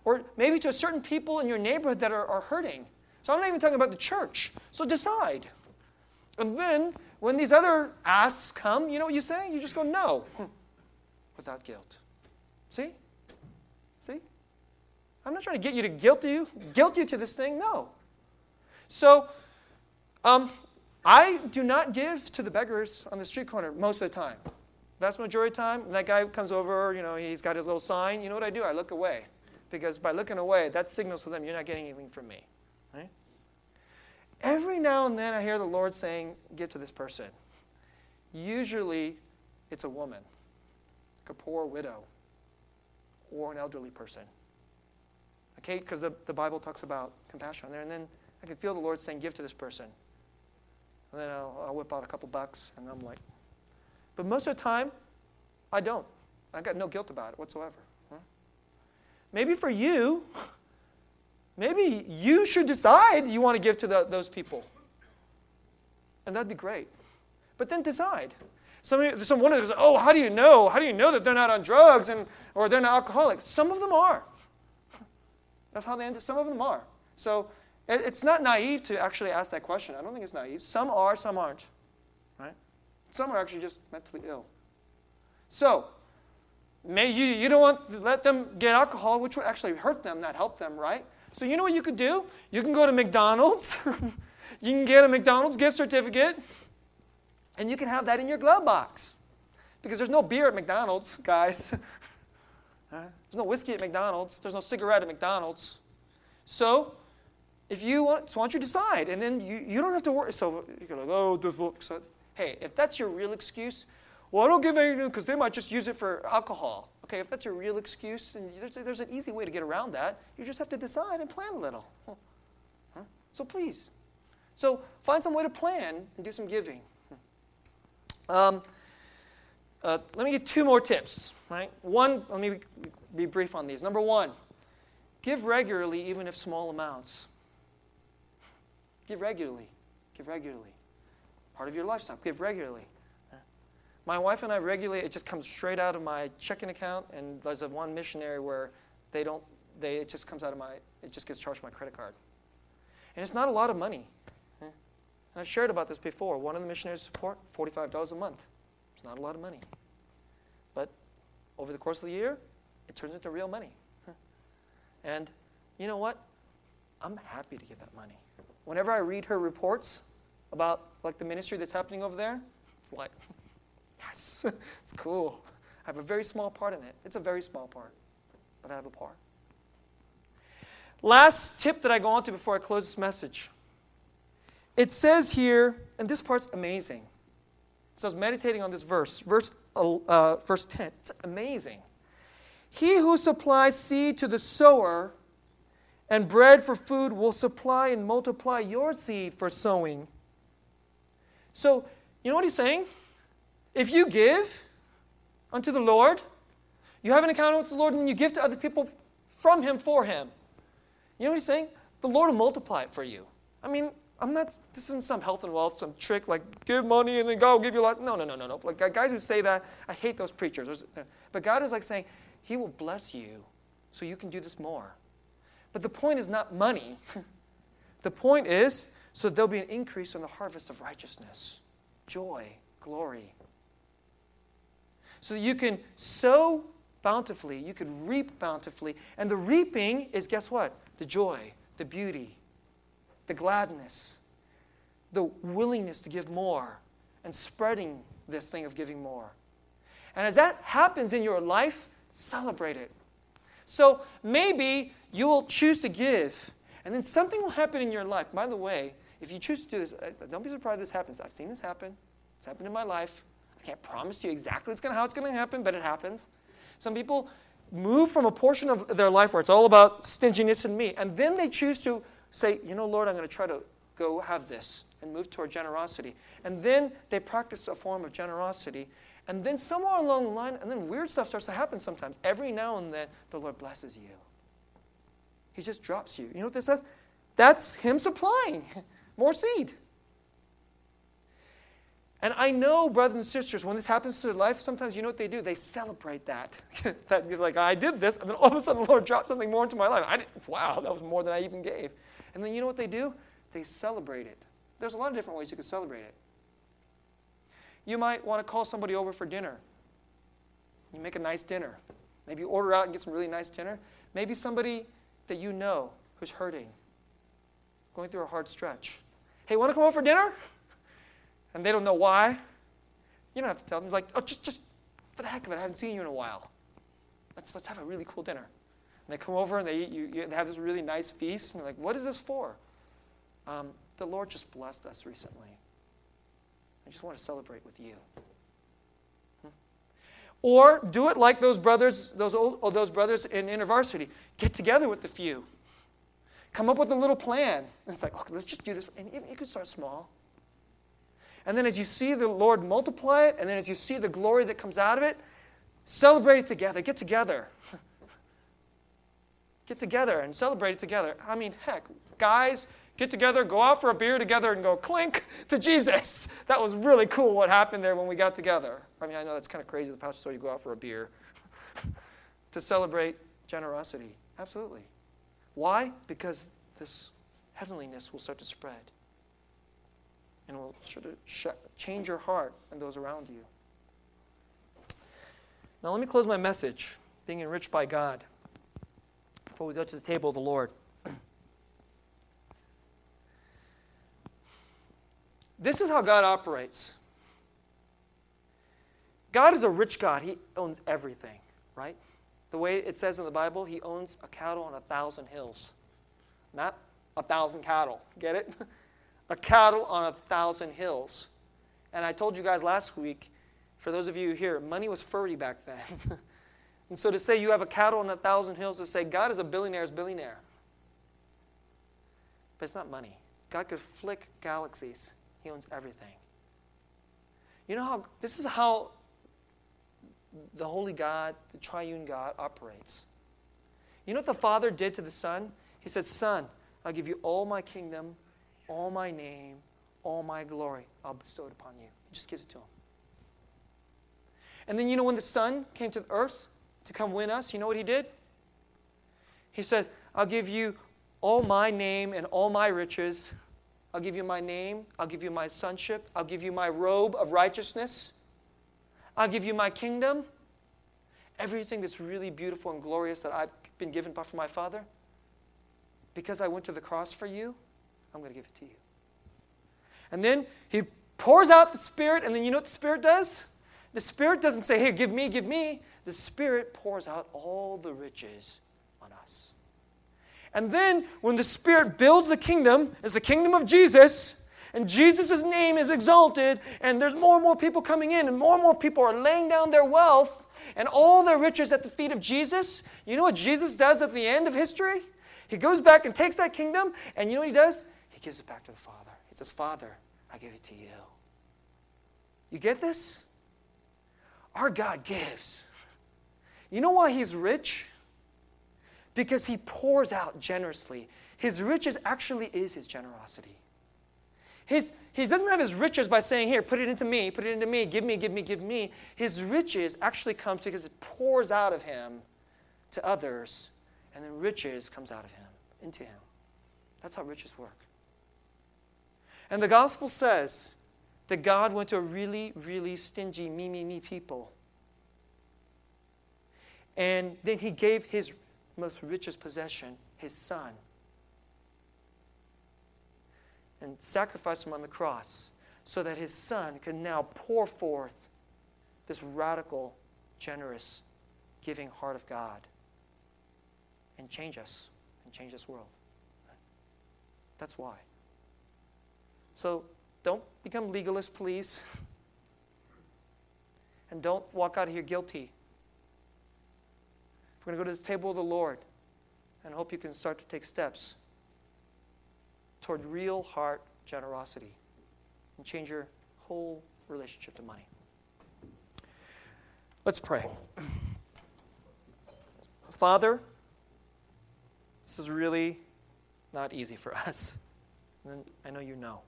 or maybe to certain people in your neighborhood that are, are hurting. So I'm not even talking about the church. So decide. And then when these other asks come, you know what you say? You just go, no, without guilt. See? See? I'm not trying to get you to guilt you, guilt you to this thing. No. So, um, I do not give to the beggars on the street corner most of the time. That's majority of the time, that guy comes over, you know, he's got his little sign. You know what I do? I look away. Because by looking away, that signals to them you're not getting anything from me. Right? Every now and then I hear the Lord saying, give to this person. Usually it's a woman, like a poor widow, or an elderly person. Okay, because the, the Bible talks about compassion there. And then I can feel the Lord saying, give to this person. And then I'll, I'll whip out a couple bucks, and I'm like, but most of the time, I don't. I got no guilt about it whatsoever. Maybe for you, maybe you should decide you want to give to the, those people. And that'd be great. But then decide. Some, some one of them says, oh, how do you know? How do you know that they're not on drugs and, or they're not alcoholics? Some of them are. That's how they end. Some of them are. So it, it's not naive to actually ask that question. I don't think it's naive. Some are, some aren't. Right? Some are actually just mentally ill. So, may you, you don't want to let them get alcohol, which would actually hurt them, not help them, right? So, you know what you could do? You can go to McDonald's. you can get a McDonald's gift certificate, and you can have that in your glove box. Because there's no beer at McDonald's, guys. there's no whiskey at McDonald's. There's no cigarette at McDonald's. So, if you want, so why don't you decide? And then you, you don't have to worry. So you're like, oh, this will. So, hey, if that's your real excuse, well, I don't give anything because they might just use it for alcohol. Okay, if that's your real excuse, then there's, there's an easy way to get around that. You just have to decide and plan a little. So please. So find some way to plan and do some giving. Um, uh, let me give two more tips. Right? One, let me be brief on these. Number one, give regularly, even if small amounts. Give regularly. Give regularly. Part of your lifestyle. Give regularly. My wife and I regularly, it just comes straight out of my checking account, and there's a one missionary where they don't, they, it just comes out of my, it just gets charged my credit card. And it's not a lot of money. And I've shared about this before. One of the missionaries support, $45 a month. Not a lot of money. But over the course of the year, it turns into real money. And you know what? I'm happy to give that money whenever I read her reports about like the ministry that's happening over there, it's like, yes, it's cool. I have a very small part in it. It's a very small part, but I have a part. Last tip that I go on to before I close this message. It says here, and this part's amazing. So I was meditating on this verse, verse, uh, verse 10. It's amazing. He who supplies seed to the sower and bread for food will supply and multiply your seed for sowing. So, you know what he's saying? If you give unto the Lord, you have an encounter with the Lord and you give to other people from Him for Him. You know what he's saying? The Lord will multiply it for you. I mean, I'm not, this isn't some health and wealth, some trick like give money and then God will give you lot. No, no, no, no, no. Like guys who say that, I hate those preachers. Uh, but God is like saying, He will bless you so you can do this more. But the point is not money. the point is so there'll be an increase in the harvest of righteousness, joy, glory. So you can sow bountifully, you can reap bountifully. And the reaping is guess what? The joy, the beauty, the gladness, the willingness to give more, and spreading this thing of giving more. And as that happens in your life, celebrate it. So maybe you will choose to give, and then something will happen in your life. By the way, if you choose to do this, uh, don't be surprised this happens. I've seen this happen. It's happened in my life. I can't promise you exactly how it's going to happen, but it happens. Some people move from a portion of their life where it's all about stinginess and me, and then they choose to say, you know, Lord, I'm going to try to go have this and move toward generosity. And then they practice a form of generosity. And then somewhere along the line, and then weird stuff starts to happen sometimes. Every now and then, the Lord blesses you. He just drops you. You know what this says? That's Him supplying more seed. And I know, brothers and sisters, when this happens to their life, sometimes you know what they do? They celebrate that. that you're like, I did this, and then all of a sudden the Lord dropped something more into my life. I didn't, wow, that was more than I even gave. And then you know what they do? They celebrate it. There's a lot of different ways you can celebrate it. You might want to call somebody over for dinner. You make a nice dinner. Maybe you order out and get some really nice dinner. Maybe somebody that you know who's hurting, going through a hard stretch. Hey, want to come over for dinner? and they don't know why, you don't have to tell them. It's like, oh, just, just for the heck of it, I haven't seen you in a while. Let's, let's have a really cool dinner. And they come over and they, you, you have this really nice feast, and they're like, what is this for? Um, the Lord just blessed us recently. I just want to celebrate with you. Hmm? Or do it like those brothers, those old, oh, those brothers in InterVarsity. Get together with the few. Come up with a little plan. And it's like, okay, let's just do this. And you can start small. And then as you see the Lord multiply it, and then as you see the glory that comes out of it, celebrate together. Get together. Get together and celebrate it together. I mean, heck, guys, get together, go out for a beer together, and go clink to Jesus. That was really cool what happened there when we got together. I mean, I know that's kind of crazy. The pastor told you go out for a beer to celebrate generosity. Absolutely. Why? Because this heavenliness will start to spread and will sort of change your heart and those around you. Now, let me close my message being enriched by God before we go to the table of the Lord. This is how God operates. God is a rich God. He owns everything, right? The way it says in the Bible, He owns a cattle on a thousand hills. Not a thousand cattle. Get it? a cattle on a thousand hills. And I told you guys last week, for those of you here, money was furry back then. and so to say you have a cattle on a thousand hills, to say God is a billionaire's billionaire. But it's not money. God could flick galaxies he owns everything. You know how, this is how the Holy God, the triune God, operates. You know what the Father did to the Son? He said, Son, I'll give you all my kingdom, all my name, all my glory. I'll bestow it upon you. He just gives it to him. And then, you know, when the Son came to the earth to come win us, you know what he did? He said, I'll give you all my name and all my riches I'll give you my name. I'll give you my sonship. I'll give you my robe of righteousness. I'll give you my kingdom. Everything that's really beautiful and glorious that I've been given by from my Father. Because I went to the cross for you, I'm going to give it to you. And then he pours out the Spirit, and then you know what the Spirit does? The Spirit doesn't say, Here, give me, give me. The Spirit pours out all the riches on us. And then when the Spirit builds the kingdom, as the kingdom of Jesus, and Jesus' name is exalted, and there's more and more people coming in, and more and more people are laying down their wealth and all their riches at the feet of Jesus, you know what Jesus does at the end of history? He goes back and takes that kingdom, and you know what he does? He gives it back to the Father. He says, Father, I give it to you. You get this? Our God gives. You know why he's rich? because he pours out generously. His riches actually is his generosity. His, he doesn't have his riches by saying, Here, put it into me, put it into me, give me, give me, give me. His riches actually comes because it pours out of him to others, and then riches comes out of him into him. That's how riches work. And the gospel says that God went to a really, really stingy, me, me, me people. And then he gave his most richest possession, his son, and sacrificed him on the cross so that his son can now pour forth this radical, generous, giving heart of God and change us and change this world. That's why. So don't become legalist, please. And don't walk out of here guilty we're going to go to the table of the Lord and hope you can start to take steps toward real heart generosity and change your whole relationship to money. Let's pray. Father, this is really not easy for us. And I know you know.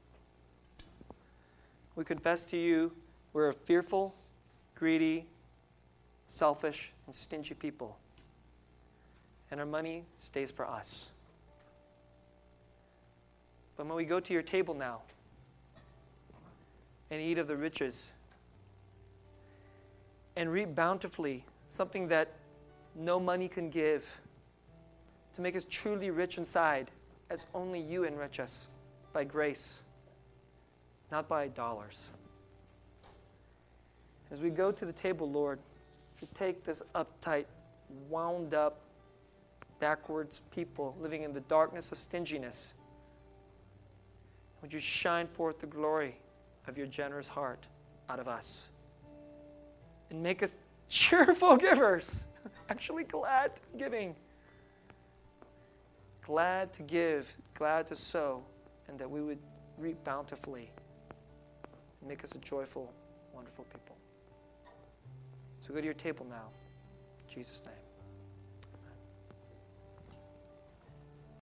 We confess to you we're a fearful, greedy, selfish, and stingy people and our money stays for us. But when we go to your table now and eat of the riches and reap bountifully something that no money can give to make us truly rich inside as only you enrich us by grace. not by dollars. As we go to the table, Lord, to take this uptight, wound up, backwards people living in the darkness of stinginess. Would you shine forth the glory of your generous heart out of us and make us cheerful givers, actually glad giving, glad to give, glad to sow, and that we would reap bountifully and make us a joyful, wonderful people. So go to your table now. In Jesus' name.